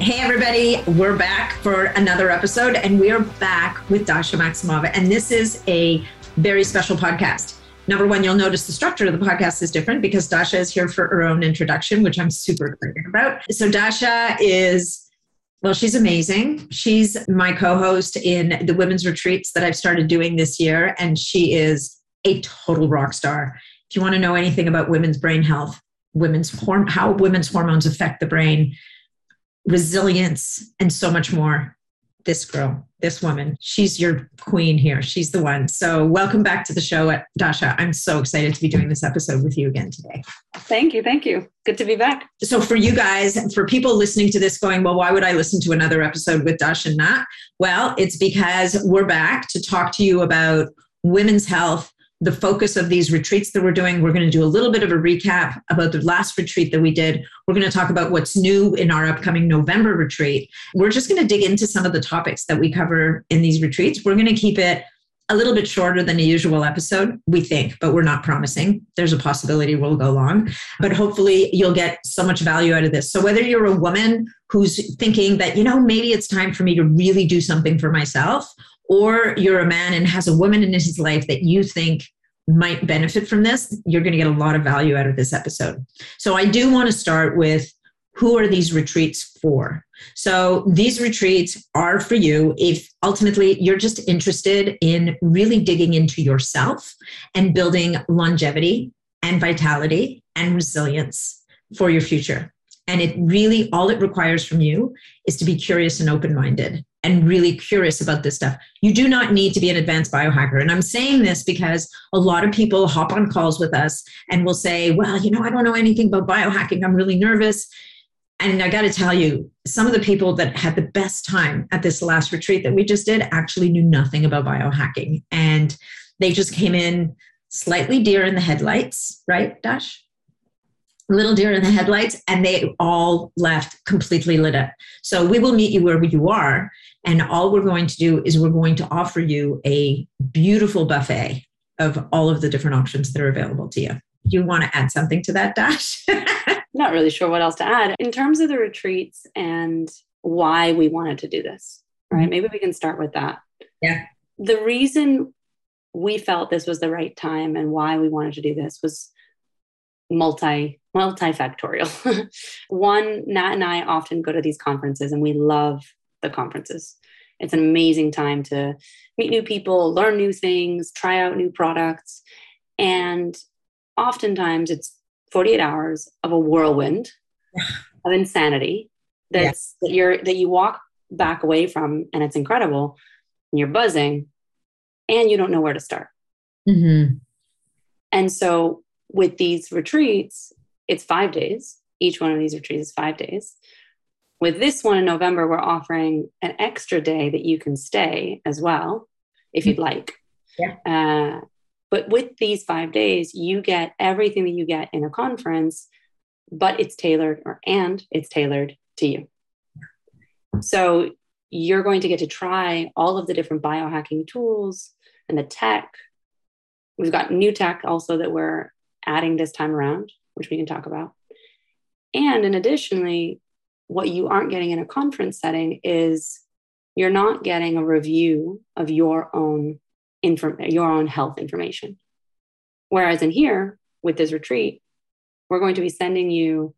Hey, everybody, we're back for another episode, and we are back with Dasha Maximova. And this is a very special podcast. Number one, you'll notice the structure of the podcast is different because Dasha is here for her own introduction, which I'm super excited about. So, Dasha is well, she's amazing. She's my co host in the women's retreats that I've started doing this year, and she is a total rock star. If you want to know anything about women's brain health, women's horm- how women's hormones affect the brain, resilience, and so much more. This girl, this woman, she's your queen here. She's the one. So, welcome back to the show, Dasha. I'm so excited to be doing this episode with you again today. Thank you. Thank you. Good to be back. So, for you guys, for people listening to this going, well, why would I listen to another episode with Dasha and Nat? Well, it's because we're back to talk to you about women's health the focus of these retreats that we're doing. We're going to do a little bit of a recap about the last retreat that we did. We're going to talk about what's new in our upcoming November retreat. We're just going to dig into some of the topics that we cover in these retreats. We're going to keep it a little bit shorter than a usual episode, we think, but we're not promising. There's a possibility we'll go long, but hopefully you'll get so much value out of this. So, whether you're a woman who's thinking that, you know, maybe it's time for me to really do something for myself, or you're a man and has a woman in his life that you think might benefit from this, you're going to get a lot of value out of this episode. So I do want to start with who are these retreats for? So these retreats are for you if ultimately you're just interested in really digging into yourself and building longevity and vitality and resilience for your future. And it really, all it requires from you is to be curious and open minded and really curious about this stuff. You do not need to be an advanced biohacker. And I'm saying this because a lot of people hop on calls with us and will say, well, you know, I don't know anything about biohacking. I'm really nervous. And I got to tell you, some of the people that had the best time at this last retreat that we just did actually knew nothing about biohacking. And they just came in slightly deer in the headlights, right, Dash? little deer in the headlights and they all left completely lit up so we will meet you wherever you are and all we're going to do is we're going to offer you a beautiful buffet of all of the different options that are available to you. Do you want to add something to that dash? Not really sure what else to add. In terms of the retreats and why we wanted to do this right? Mm-hmm. maybe we can start with that. Yeah. The reason we felt this was the right time and why we wanted to do this was multi multifactorial. One, Nat and I often go to these conferences and we love the conferences. It's an amazing time to meet new people, learn new things, try out new products. And oftentimes it's 48 hours of a whirlwind of insanity that's that you're that you walk back away from and it's incredible and you're buzzing and you don't know where to start. Mm-hmm. And so with these retreats, it's five days. Each one of these retreats is five days. With this one in November, we're offering an extra day that you can stay as well, if you'd like. Yeah. Uh, but with these five days, you get everything that you get in a conference, but it's tailored or and it's tailored to you. So you're going to get to try all of the different biohacking tools and the tech. We've got new tech also that we're adding this time around which we can talk about. And in additionally, what you aren't getting in a conference setting is you're not getting a review of your own inform- your own health information. Whereas in here with this retreat, we're going to be sending you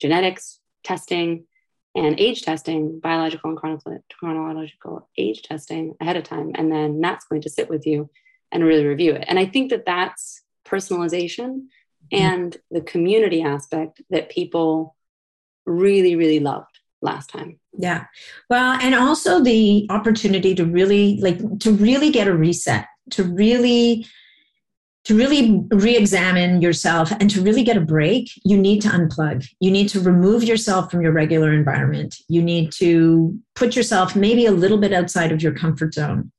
genetics testing and age testing, biological and chronological age testing ahead of time. And then that's going to sit with you and really review it. And I think that that's personalization mm-hmm. and the community aspect that people really, really loved last time. Yeah. Well, and also the opportunity to really like to really get a reset, to really to really re-examine yourself and to really get a break, you need to unplug. You need to remove yourself from your regular environment. You need to put yourself maybe a little bit outside of your comfort zone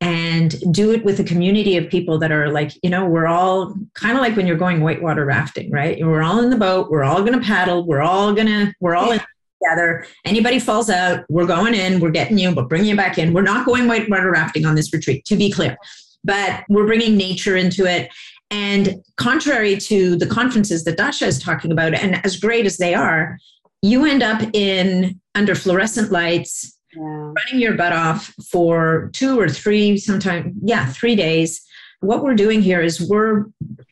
and do it with a community of people that are like, you know, we're all kind of like when you're going whitewater rafting, right? We're all in the boat, we're all going to paddle, we're all going to, we're all in together. Anybody falls out, we're going in, we're getting you, but bringing you back in. We're not going whitewater rafting on this retreat, to be clear, but we're bringing nature into it. And contrary to the conferences that Dasha is talking about, and as great as they are, you end up in under fluorescent lights, yeah. running your butt off for two or three, sometimes, yeah, three days. What we're doing here is we're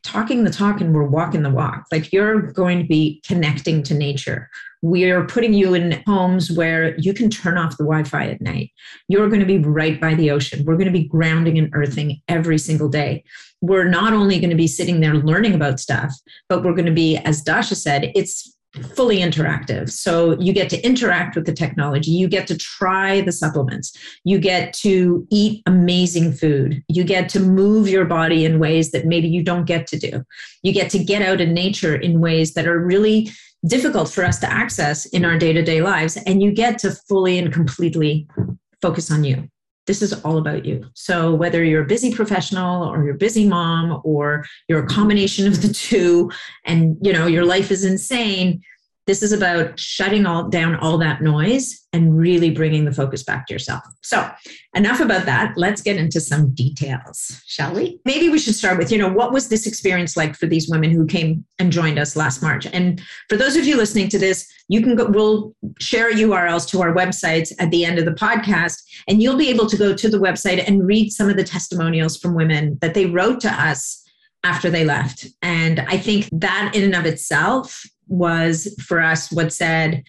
talking the talk and we're walking the walk. Like you're going to be connecting to nature. We're putting you in homes where you can turn off the Wi Fi at night. You're going to be right by the ocean. We're going to be grounding and earthing every single day. We're not only going to be sitting there learning about stuff, but we're going to be, as Dasha said, it's fully interactive. So you get to interact with the technology, you get to try the supplements, you get to eat amazing food, you get to move your body in ways that maybe you don't get to do. You get to get out in nature in ways that are really difficult for us to access in our day to day lives. And you get to fully and completely focus on you this is all about you. So whether you're a busy professional or you're a busy mom or you're a combination of the two and you know your life is insane, this is about shutting all down all that noise and really bringing the focus back to yourself. So, enough about that. Let's get into some details, shall we? Maybe we should start with, you know, what was this experience like for these women who came and joined us last March? And for those of you listening to this, you can go, we'll share URLs to our websites at the end of the podcast, and you'll be able to go to the website and read some of the testimonials from women that they wrote to us after they left. And I think that in and of itself was for us what said,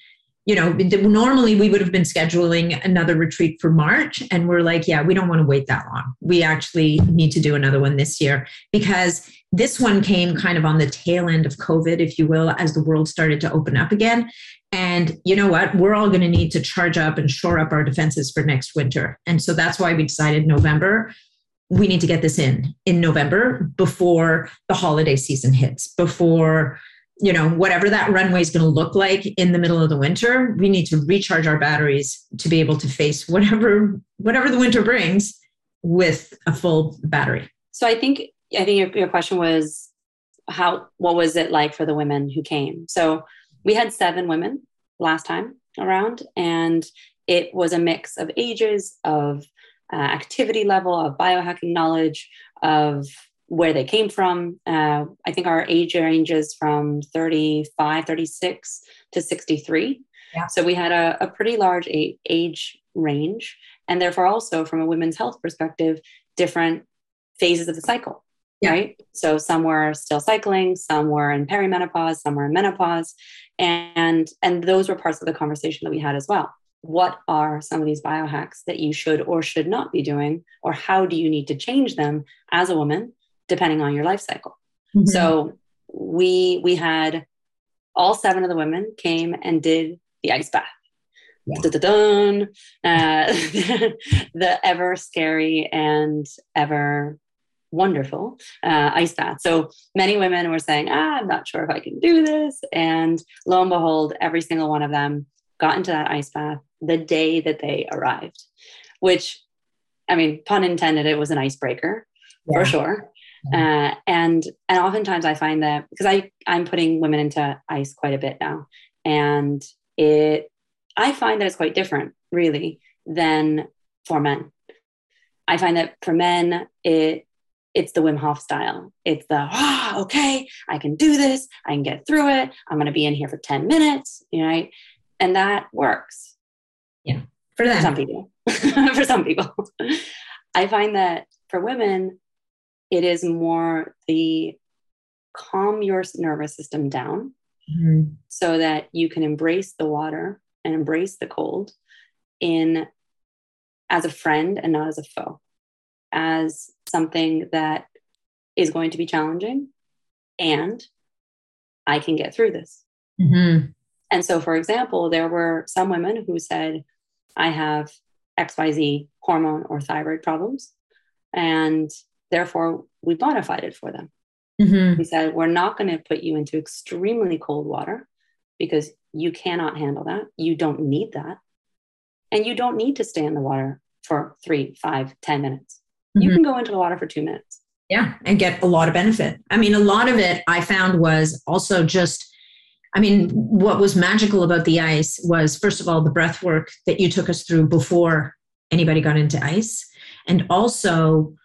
you know, normally we would have been scheduling another retreat for March. And we're like, yeah, we don't want to wait that long. We actually need to do another one this year because this one came kind of on the tail end of COVID, if you will, as the world started to open up again. And you know what? We're all going to need to charge up and shore up our defenses for next winter. And so that's why we decided November we need to get this in in November before the holiday season hits, before you know whatever that runway is going to look like in the middle of the winter we need to recharge our batteries to be able to face whatever whatever the winter brings with a full battery. So i think i think your, your question was how what was it like for the women who came? So we had seven women last time around and it was a mix of ages of uh, activity level of biohacking knowledge of where they came from. Uh, I think our age ranges from 35, 36 to 63. Yeah. So we had a, a pretty large age range, and therefore also from a women's health perspective, different phases of the cycle. Yeah. Right. So some were still cycling, some were in perimenopause, some were in menopause. And and those were parts of the conversation that we had as well. What are some of these biohacks that you should or should not be doing? Or how do you need to change them as a woman depending on your life cycle. Mm-hmm. So we we had all seven of the women came and did the ice bath. Yeah. Uh, the ever scary and ever wonderful uh, ice bath. So many women were saying, ah, I'm not sure if I can do this. And lo and behold, every single one of them got into that ice bath the day that they arrived, which, I mean, pun intended, it was an icebreaker yeah. for sure. Uh, and and oftentimes I find that because I I'm putting women into ice quite a bit now, and it I find that it's quite different really than for men. I find that for men it it's the Wim Hof style. It's the ah, oh, okay, I can do this. I can get through it. I'm going to be in here for ten minutes, right? And that works. Yeah, for, for some people. for some people, I find that for women, it is more the calm your nervous system down mm-hmm. so that you can embrace the water and embrace the cold in as a friend and not as a foe as something that is going to be challenging and i can get through this mm-hmm. and so for example there were some women who said i have xyz hormone or thyroid problems and Therefore, we modified it for them. Mm-hmm. We said, we're not going to put you into extremely cold water because you cannot handle that. You don't need that. And you don't need to stay in the water for three, five, ten minutes. mm-hmm. you can go into the water for two minutes. Yeah, and get a lot of benefit. I mean, a lot of it I found was also just I mean, what was magical about the ice was, first of all, the breath work that you took us through before anybody got into ice. And also,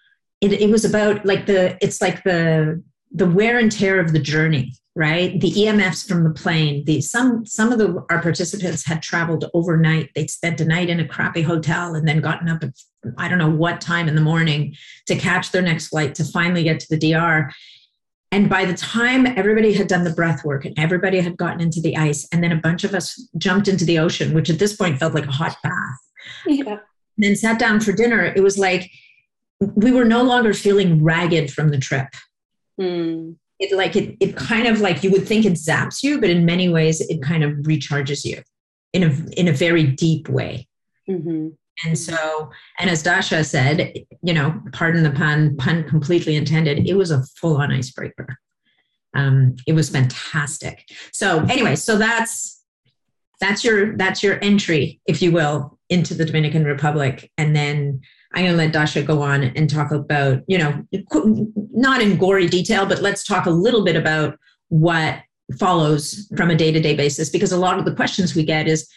it, it was about like the, it's like the, the wear and tear of the journey right? The emfs from the plane the some some of the our participants had traveled overnight. They'd spent a night in a crappy hotel and then gotten up at i don't know what time in the morning to catch their next flight to finally get to the dr and by the time everybody had done the breath work and everybody had gotten into the ice, and then a bunch of us jumped into the ocean, which at this point felt like a hot bath, yeah. and then sat down for dinner, it was like we were no longer feeling ragged from the trip. Mm. It like it, it kind of like you would think it zaps you, but in many ways it kind of recharges you in a in a very deep way. Mm-hmm. And so, and as Dasha said, you know, pardon the pun, pun completely intended, it was a full on icebreaker. Um, it was fantastic. So anyway, so that's that's your that's your entry, if you will, into the Dominican Republic. And then I'm going to let Dasha go on and talk about, you know, not in gory detail, but let's talk a little bit about what follows from a day to day basis, because a lot of the questions we get is,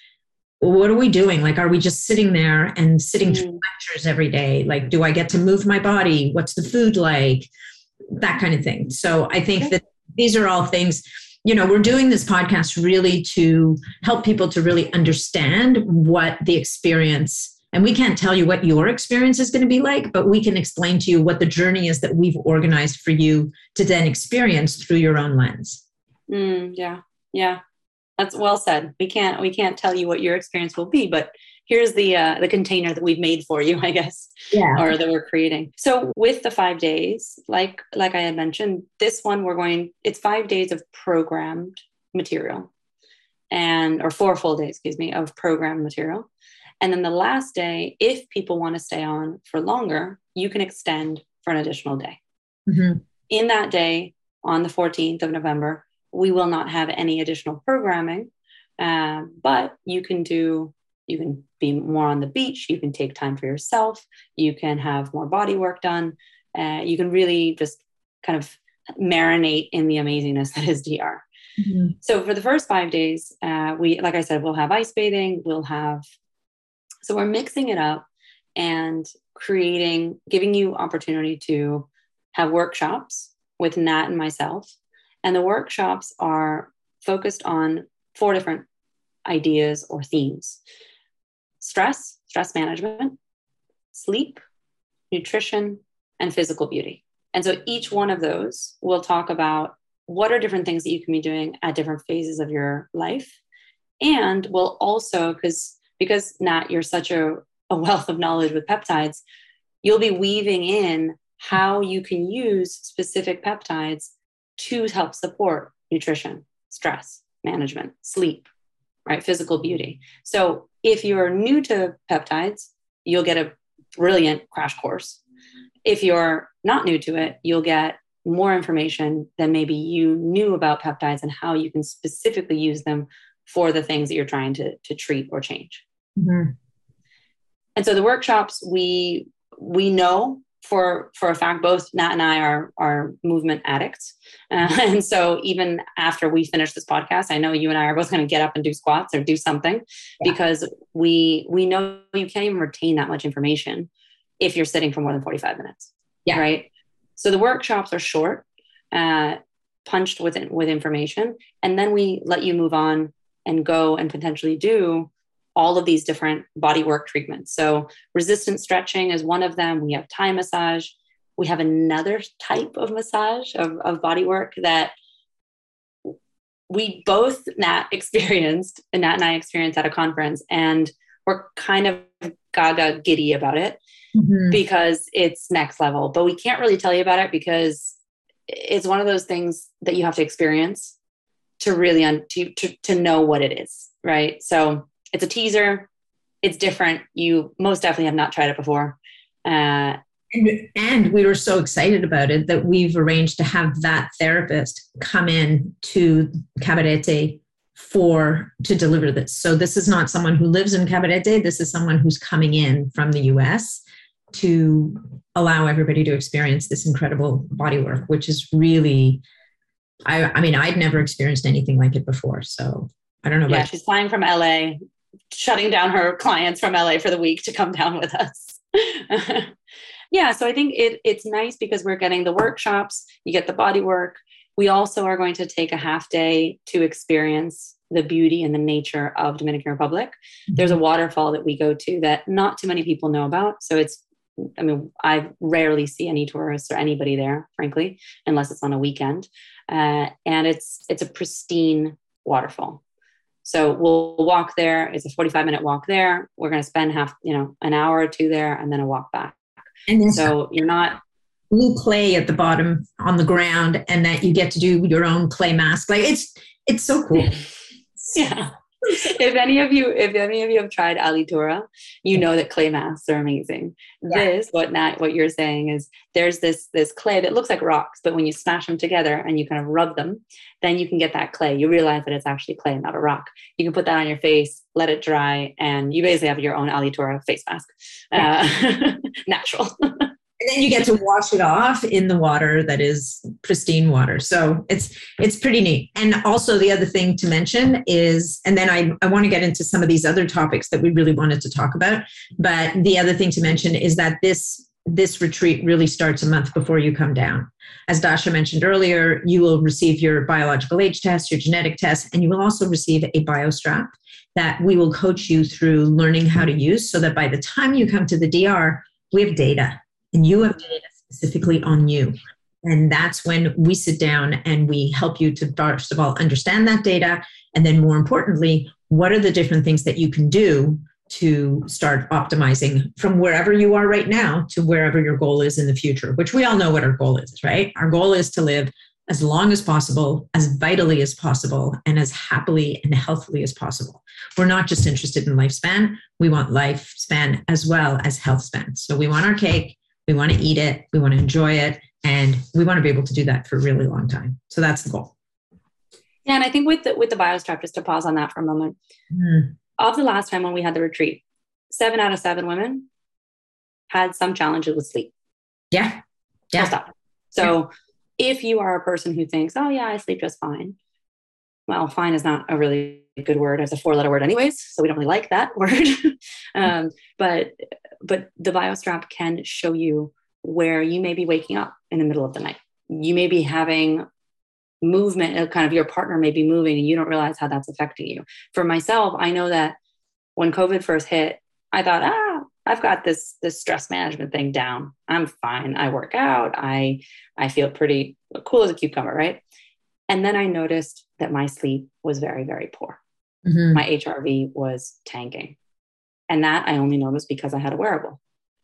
what are we doing? Like, are we just sitting there and sitting through mm. lectures every day? Like, do I get to move my body? What's the food like? That kind of thing. So I think that these are all things, you know, we're doing this podcast really to help people to really understand what the experience and we can't tell you what your experience is going to be like, but we can explain to you what the journey is that we've organized for you to then experience through your own lens. Mm, yeah. Yeah. That's well said. We can't we can't tell you what your experience will be, but here's the uh, the container that we've made for you, I guess, yeah. or that we're creating. So with the five days, like like I had mentioned, this one we're going. It's five days of programmed material, and or four full days, excuse me, of programmed material. And then the last day, if people want to stay on for longer, you can extend for an additional day. Mm-hmm. In that day, on the 14th of November, we will not have any additional programming, uh, but you can do, you can be more on the beach, you can take time for yourself, you can have more body work done, uh, you can really just kind of marinate in the amazingness that is DR. Mm-hmm. So for the first five days, uh, we, like I said, we'll have ice bathing, we'll have, so we're mixing it up and creating, giving you opportunity to have workshops with Nat and myself and the workshops are focused on four different ideas or themes stress, stress management, sleep, nutrition, and physical beauty. And so each one of those will talk about what are different things that you can be doing at different phases of your life. And will also, because because Nat, you're such a, a wealth of knowledge with peptides, you'll be weaving in how you can use specific peptides to help support nutrition, stress management, sleep, right? Physical beauty. So if you're new to peptides, you'll get a brilliant crash course. If you're not new to it, you'll get more information than maybe you knew about peptides and how you can specifically use them for the things that you're trying to, to treat or change. Mm-hmm. And so the workshops we we know for for a fact both nat and i are are movement addicts uh, and so even after we finish this podcast i know you and i are both going to get up and do squats or do something yeah. because we we know you can't even retain that much information if you're sitting for more than 45 minutes yeah right so the workshops are short uh, punched with with information and then we let you move on and go and potentially do all of these different body work treatments. So, resistance stretching is one of them. We have Thai massage. We have another type of massage of, of body work that we both Nat experienced, and Nat and I experienced at a conference, and we're kind of gaga giddy about it mm-hmm. because it's next level. But we can't really tell you about it because it's one of those things that you have to experience to really un- to, to, to know what it is, right? So it's a teaser. It's different. You most definitely have not tried it before. Uh, and, and, we were so excited about it that we've arranged to have that therapist come in to Cabarete for to deliver this. So this is not someone who lives in Cabarete. This is someone who's coming in from the US to allow everybody to experience this incredible body work, which is really, I, I mean, I'd never experienced anything like it before. So I don't know. Yeah, she's flying from LA, shutting down her clients from LA for the week to come down with us. yeah, so I think it, it's nice because we're getting the workshops, you get the body work. We also are going to take a half day to experience the beauty and the nature of Dominican Republic. There's a waterfall that we go to that not too many people know about. So it's I mean, I rarely see any tourists or anybody there, frankly, unless it's on a weekend. Uh, and it's it's a pristine waterfall. So we'll walk there. It's a 45 minute walk there. We're going to spend half, you know, an hour or two there and then a walk back. And so you're not blue clay at the bottom on the ground and that you get to do your own clay mask. Like it's, it's so cool. yeah. if any of you if any of you have tried alitura you know that clay masks are amazing. Yeah. this what Nat, what you're saying is there's this this clay that looks like rocks but when you smash them together and you kind of rub them then you can get that clay. You realize that it's actually clay not a rock. You can put that on your face let it dry and you basically have your own alitura face mask. Yeah. uh, natural and then you get to wash it off in the water that is pristine water. So it's it's pretty neat. And also the other thing to mention is and then i, I want to get into some of these other topics that we really wanted to talk about but the other thing to mention is that this this retreat really starts a month before you come down. As dasha mentioned earlier you will receive your biological age test your genetic test and you will also receive a biostrap that we will coach you through learning how to use so that by the time you come to the dr we have data and you have data specifically on you. And that's when we sit down and we help you to first of all understand that data. And then more importantly, what are the different things that you can do to start optimizing from wherever you are right now to wherever your goal is in the future, which we all know what our goal is, right? Our goal is to live as long as possible, as vitally as possible, and as happily and healthily as possible. We're not just interested in lifespan, we want lifespan as well as health span. So we want our cake we want to eat it, we want to enjoy it, and we want to be able to do that for a really long time. So that's the goal. Yeah, and I think with the, with the biostrap, just to pause on that for a moment, mm. of the last time when we had the retreat, seven out of seven women had some challenges with sleep. Yeah, yeah. Stop. So yeah. if you are a person who thinks, "Oh yeah, I sleep just fine," well, fine is not a really good word as a four letter word, anyways. So we don't really like that word. um, but but the biostrap can show you where you may be waking up in the middle of the night. You may be having movement, uh, kind of your partner may be moving and you don't realize how that's affecting you. For myself, I know that when COVID first hit, I thought, ah, I've got this this stress management thing down. I'm fine. I work out. I I feel pretty cool as a cucumber, right? And then I noticed that my sleep was very, very poor. Mm-hmm. My HRV was tanking. And that I only noticed because I had a wearable.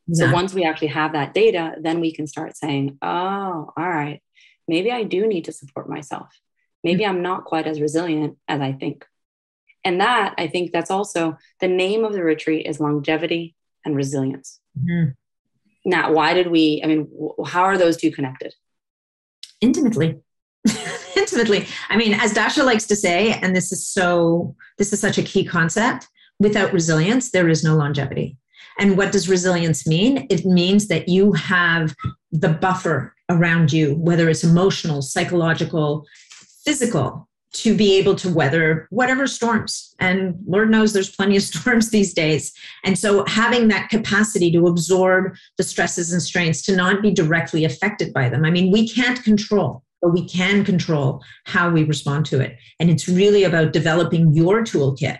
Yeah. So once we actually have that data, then we can start saying, oh, all right, maybe I do need to support myself. Maybe mm-hmm. I'm not quite as resilient as I think. And that, I think that's also the name of the retreat is longevity and resilience. Mm-hmm. Now, why did we, I mean, how are those two connected? Intimately. Intimately. I mean, as Dasha likes to say, and this is so, this is such a key concept without resilience, there is no longevity. And what does resilience mean? It means that you have the buffer around you, whether it's emotional, psychological, physical, to be able to weather whatever storms. And Lord knows there's plenty of storms these days. And so having that capacity to absorb the stresses and strains, to not be directly affected by them. I mean, we can't control but we can control how we respond to it. And it's really about developing your toolkit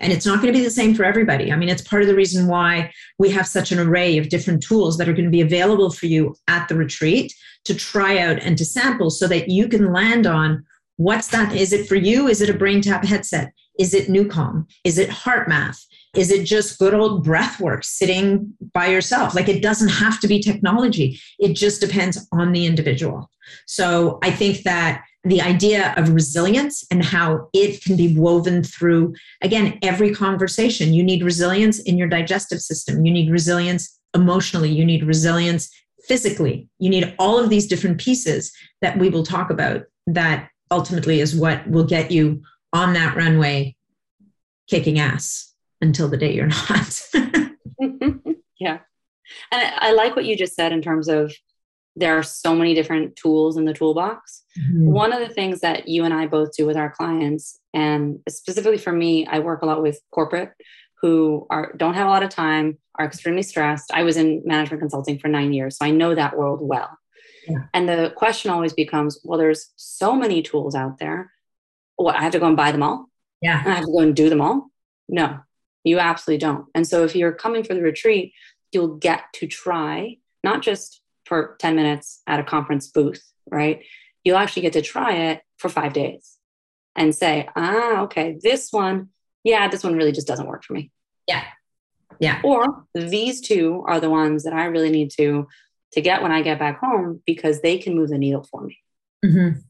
and it's not going to be the same for everybody. I mean, it's part of the reason why we have such an array of different tools that are going to be available for you at the retreat to try out and to sample so that you can land on what's that? Is it for you? Is it a brain tap headset? Is it NuCalm? Is it HeartMath? Is it just good old breath work sitting by yourself? Like it doesn't have to be technology. It just depends on the individual. So I think that the idea of resilience and how it can be woven through, again, every conversation. You need resilience in your digestive system, you need resilience emotionally, you need resilience physically. You need all of these different pieces that we will talk about that ultimately is what will get you on that runway kicking ass until the day you're not. yeah. And I, like what you just said in terms of there are so many different tools in the toolbox. Mm-hmm. One of the things that you and I both do with our clients, and specifically for me, I work a lot with corporate who are don't have a lot of time, are extremely stressed. I was in management consulting for nine years, so I know that world well. Yeah. And the question always becomes, well, there's so many tools out there. What I have to go and buy them all? Yeah. And I have to go and do them all? No, you absolutely don't. And so if you're coming for the retreat, you'll get to try not just for 10 minutes at a conference booth, right? You'll actually get to try it for five days and say, ah, okay, this one, yeah, this one really just doesn't work for me. Yeah. Yeah. Or these two are the ones that I really need to to get when I get back home because they can move the needle for me. Mm-hmm.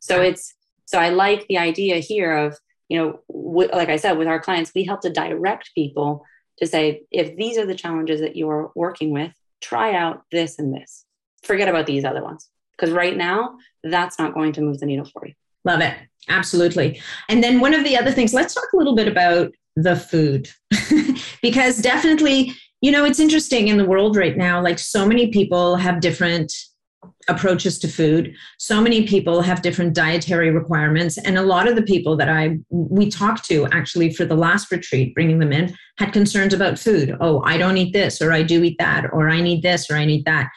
So it's so I like the idea here of you know w- like I said with our clients we help to direct people to say if these are the challenges that you're working with try out this and this forget about these other ones because right now that's not going to move the needle for you. Love it. Absolutely. And then one of the other things, let's talk a little bit about the food because definitely you know, it's interesting in the world right now, like so many people have different approaches to food. So many people have different dietary requirements. And a lot of the people that I we talked to actually for the last retreat, bringing them in, had concerns about food. Oh, I don't eat this, or I do eat that, or I need this, or I need that.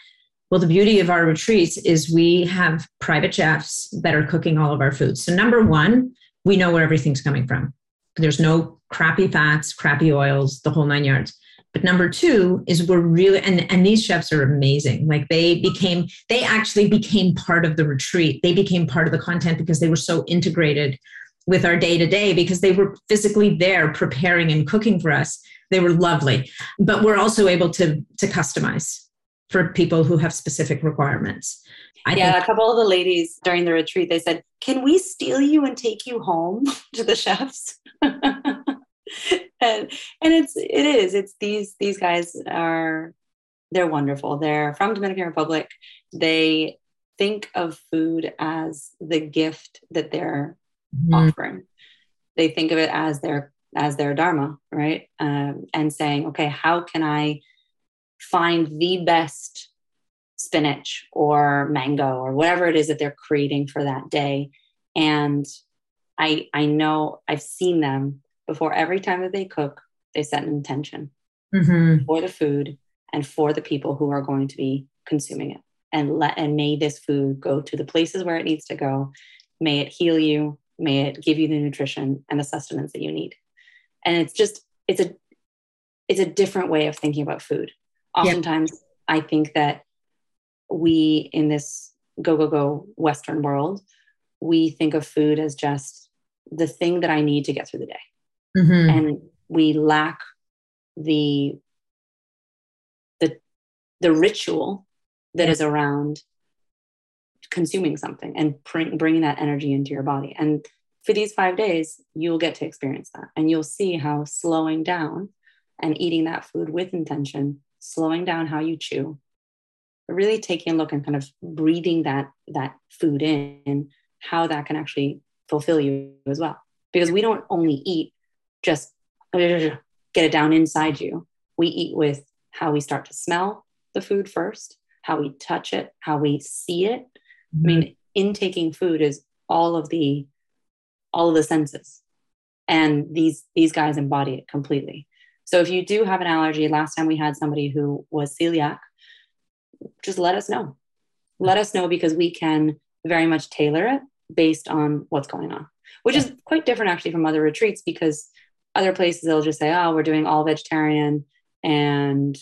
Well, the beauty of our retreats is we have private chefs that are cooking all of our food So, number one, we know where everything's coming from. There's no crappy fats, crappy oils, the whole nine yards. But number two is we're really and, and these chefs are amazing. Like they became, they actually became part of the retreat. They became part of the content because they were so integrated with our day to day because they were physically there preparing and cooking for us. They were lovely. But we're also able to to customize for people who have specific requirements. I yeah, think- a couple of the ladies during the retreat, they said, Can we steal you and take you home to the chefs? and and it's it is it's these these guys are they're wonderful. They're from dominican republic. They think of food as the gift that they're mm-hmm. offering. They think of it as their as their dharma right? Um, and saying okay how can i find the best spinach or mango or whatever it is that they're creating for that day? And i i know i've seen them before every time that they cook, they set an intention mm-hmm. for the food and for the people who are going to be consuming it. And let and may this food go to the places where it needs to go. May it heal you. May it give you the nutrition and the sustenance that you need. And it's just it's a it's a different way of thinking about food. Oftentimes, yep. I think that we in this go go go Western world, we think of food as just the thing that I need to get through the day mm-hmm. and we lack the the the ritual that is around consuming something and bring, bringing that energy into your body. And for these five days you'll get to experience that. And you'll see how slowing down and eating that food with intention slowing down how you chew really taking a look and kind of breathing that that food in how that can actually fulfill you as well. Because we don't only eat just get it down inside you. We eat with how we start to smell the food first, how we touch it, how we see it. Mm-hmm. I mean, intaking food is all of the all of the senses. And these these guys embody it completely. So if you do have an allergy, last time we had somebody who was celiac, just let us know. Let us know because we can very much tailor it based on what's going on, which is quite different actually from other retreats because other places they'll just say, "Oh, we're doing all vegetarian," and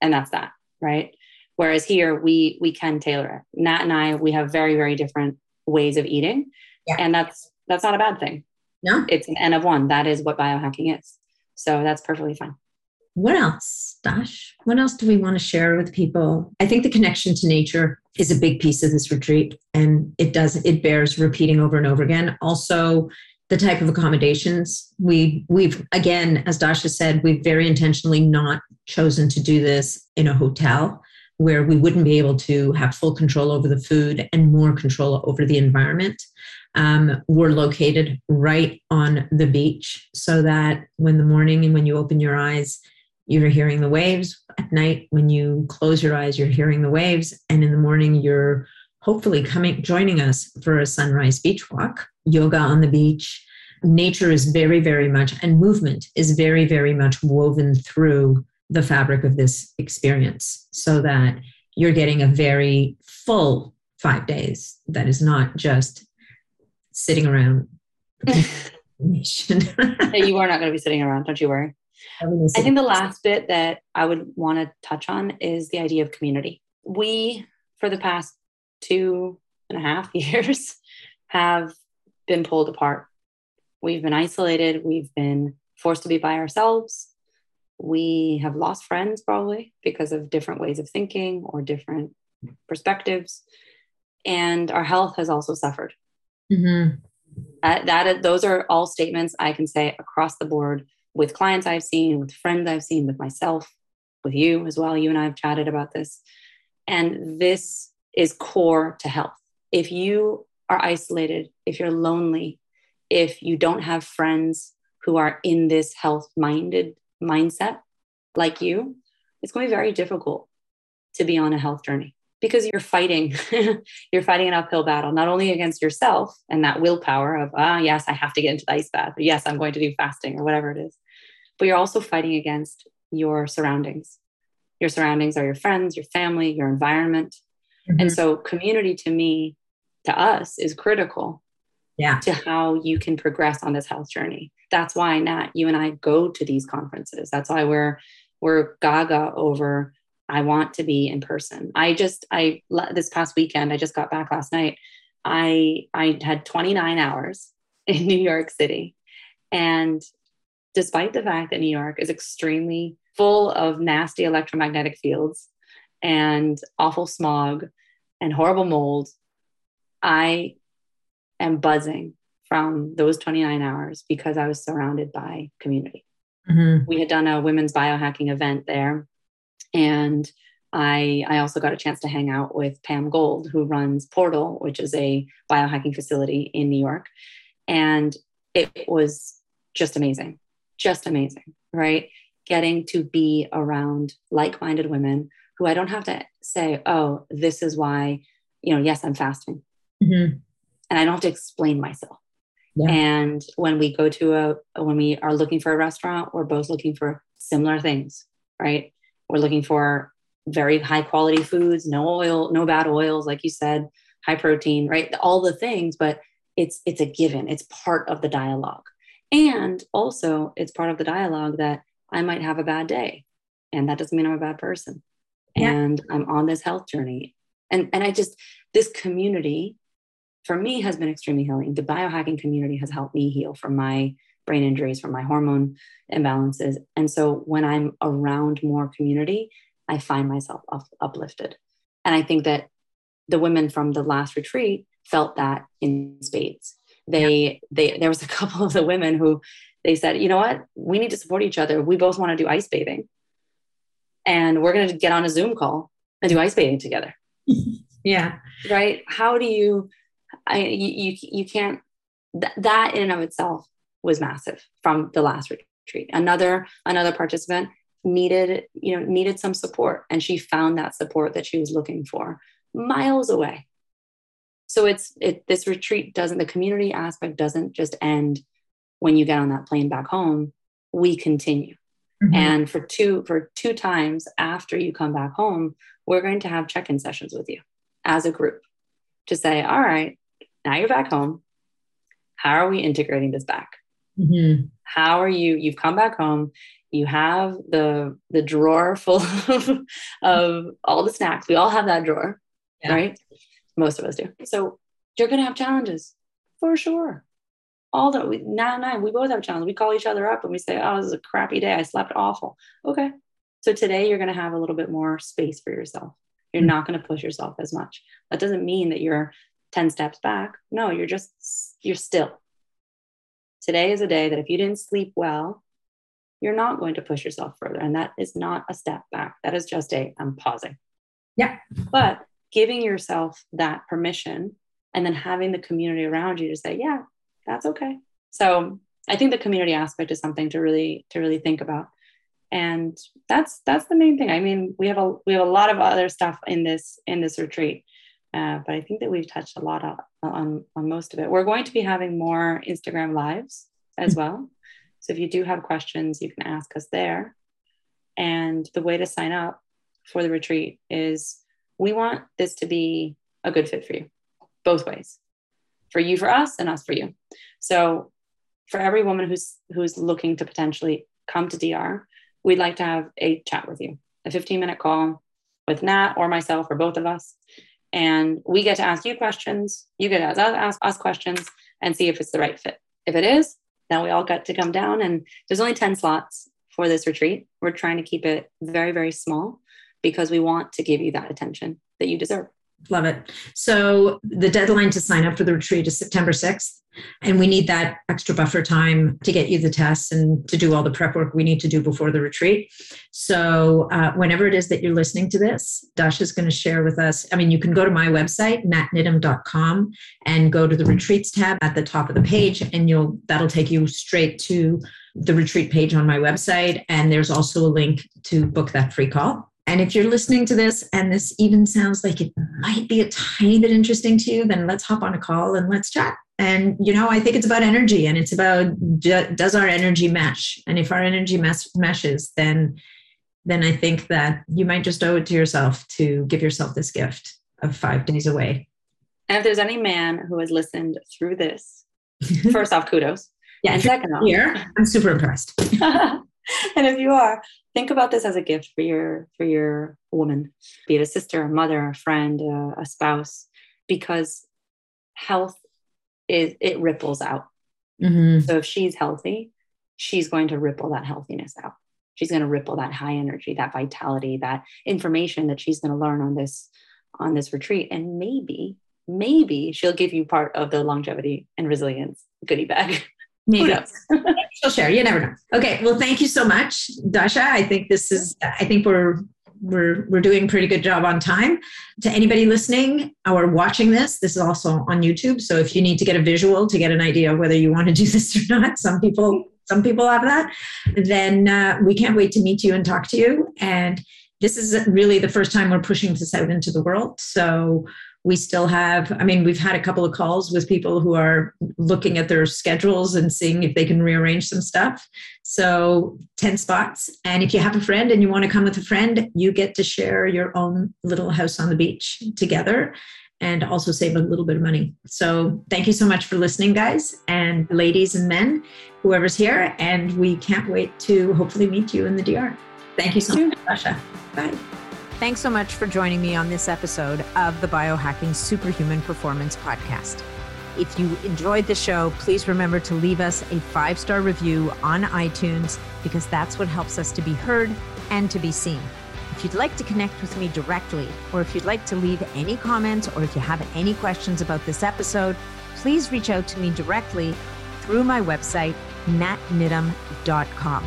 and that's that, right? Whereas here we we can tailor it. Nat and I we have very very different ways of eating, yeah. and that's that's not a bad thing. No, it's an N of one. That is what biohacking is. So that's perfectly fine. What else, Dash? What else do we want to share with people? I think the connection to nature is a big piece of this retreat, and it does it bears repeating over and over again. Also, the type of accommodations we we've again as dasha said we've very intentionally not chosen to do this in a hotel where we wouldn't be able to have full control over the food and more control over the environment um, we're located right on the beach so that when the morning and when you open your eyes you're hearing the waves. At night, when you close your eyes, you're hearing the waves. And in the morning, you're hopefully coming, joining us for a sunrise beach walk, yoga on the beach. Nature is very, very much, and movement is very, very much woven through the fabric of this experience so that you're getting a very full five days that is not just sitting around. you are not going to be sitting around, don't you worry. I think the last bit that I would want to touch on is the idea of community. We, for the past two and a half years, have been pulled apart. We've been isolated. We've been forced to be by ourselves. We have lost friends probably because of different ways of thinking or different perspectives. And our health has also suffered. Mm-hmm. Uh, that those are all statements I can say across the board with clients I've seen, with friends I've seen, with myself, with you as well. You and I have chatted about this. And this is core to health. If you are isolated, if you're lonely, if you don't have friends who are in this health minded mindset like you, it's going to be very difficult to be on a health journey because you're fighting you're fighting an uphill battle not only against yourself and that willpower of ah yes i have to get into the ice bath or yes i'm going to do fasting or whatever it is but you're also fighting against your surroundings your surroundings are your friends your family your environment mm-hmm. and so community to me to us is critical yeah. to how you can progress on this health journey that's why nat you and i go to these conferences that's why we're we're gaga over I want to be in person. I just I this past weekend I just got back last night. I I had 29 hours in New York City. And despite the fact that New York is extremely full of nasty electromagnetic fields and awful smog and horrible mold, I am buzzing from those 29 hours because I was surrounded by community. Mm-hmm. We had done a women's biohacking event there and I, I also got a chance to hang out with Pam Gold, who runs Portal, which is a biohacking facility in New York. And it was just amazing, just amazing, right? Getting to be around like minded women who I don't have to say, oh, this is why, you know, yes, I'm fasting. Mm-hmm. And I don't have to explain myself. Yeah. And when we go to a, when we are looking for a restaurant, we're both looking for similar things, right? We're looking for very high quality foods, no oil, no bad oils, like you said, high protein, right? All the things, but it's it's a given. It's part of the dialogue. And also it's part of the dialogue that I might have a bad day. And that doesn't mean I'm a bad person. Yeah. And I'm on this health journey. And and I just this community for me has been extremely healing. The biohacking community has helped me heal from my brain injuries, from my hormone imbalances. And so when I'm around more community, I find myself up, uplifted. And I think that the women from the last retreat felt that in spades. They, they, there was a couple of the women who they said, you know what, we need to support each other. We both want to do ice bathing, and we're going to get on a Zoom call and do ice bathing together. yeah. Right. How do you? I you you, you can't. Th- that in and of itself was massive from the last retreat. Another another participant needed you know needed some support and she found that support that she was looking for miles away so it's it this retreat doesn't the community aspect doesn't just end when you get on that plane back home we continue mm-hmm. and for two for two times after you come back home we're going to have check-in sessions with you as a group to say all right now you're back home how are we integrating this back Mm-hmm. How are you? You've come back home. You have the the drawer full of, of all the snacks. We all have that drawer, yeah. right? Most of us do. So you're going to have challenges for sure. All that we nine nine, we both have challenges. We call each other up and we say, "Oh, this is a crappy day. I slept awful." Okay, so today you're going to have a little bit more space for yourself. You're not going to push yourself as much. That doesn't mean that you're 10 steps back. No, you're just, you're still. Today is a day that if you didn't sleep well, you're not going to push yourself further. And that is not a step back. That is just a, I'm pausing. Yeah. But giving yourself that permission and then having the community around you to say, yeah, that's okay. So I think the community aspect is something to really, to really think about. And that's that's the main thing. I mean we have a we have a lot of other stuff in this in this retreat uh, but i think that we've touched a lot on, on on most of it. We're going to be having more instagram lives as mm-hmm. well. So if you do have questions you can ask us there. And the way to sign up for the retreat is we want this to be a good fit for you both ways for you for us and us for you. So for every woman who's who's looking to potentially come to dr we'd like to have a chat with you a 15 minute call with nat or myself or both of us. And we get to ask you questions. You get to ask us questions and see if it's the right fit. If it is then we all got to come down and there's only 10 slots for this retreat. We're trying to keep it very very small because we want to give you that attention that you deserve Love it. So the deadline to sign up for the retreat is September 6th. And we need that extra buffer time to get you the tests and to do all the prep work we need to do before the retreat. So, uh, whenever it is that you're listening to this, Dash is going to share with us. I mean, you can go to my website, natniddam.com, and go to the retreats tab at the top of the page, and you'll that'll take you straight to the retreat page on my website. And there's also a link to book that free call. And if you're listening to this and this even sounds like it might be a tiny bit interesting to you, then let's hop on a call and let's chat. And, you know, I think it's about energy and it's about does our energy mesh? And if our energy mes- meshes, then then I think that you might just owe it to yourself to give yourself this gift of five days away. And if there's any man who has listened through this, first off, kudos. Yeah, and second off, here, I'm super impressed. and if you are, think about this as a gift for your for your woman, be it a sister, a mother, a friend, a, a spouse, because health is it ripples out. Mm-hmm. So if she's healthy, she's going to ripple that healthiness out. She's going to ripple that high energy, that vitality, that information that she's going to learn on this on this retreat, and maybe maybe she'll give you part of the longevity and resilience goodie bag. Maybe. She'll share. You never know. Okay. Well, thank you so much, Dasha. I think this is, I think we're, we're, we're doing a pretty good job on time. To anybody listening or watching this, this is also on YouTube. So if you need to get a visual to get an idea of whether you want to do this or not, some people, some people have that, then uh, we can't wait to meet you and talk to you. And this is really the first time we're pushing this out into the world. So we still have i mean we've had a couple of calls with people who are looking at their schedules and seeing if they can rearrange some stuff. So 10 spots. And if you have a friend and you want to come with a friend you get to share your own little house on the beach together and also save a little bit of money. So thank you so much for listening guys and ladies and men whoever's here and we can't wait to hopefully meet you in the dr thank you so much Dasha. bye Thanks so much for joining me on this episode of the Biohacking Superhuman Performance Podcast. If you enjoyed the show, please remember to leave us a five star review on iTunes because that's what helps us to be heard and to be seen. If you'd like to connect with me directly, or if you'd like to leave any comments, or if you have any questions about this episode, please reach out to me directly through my website, natniddam.com.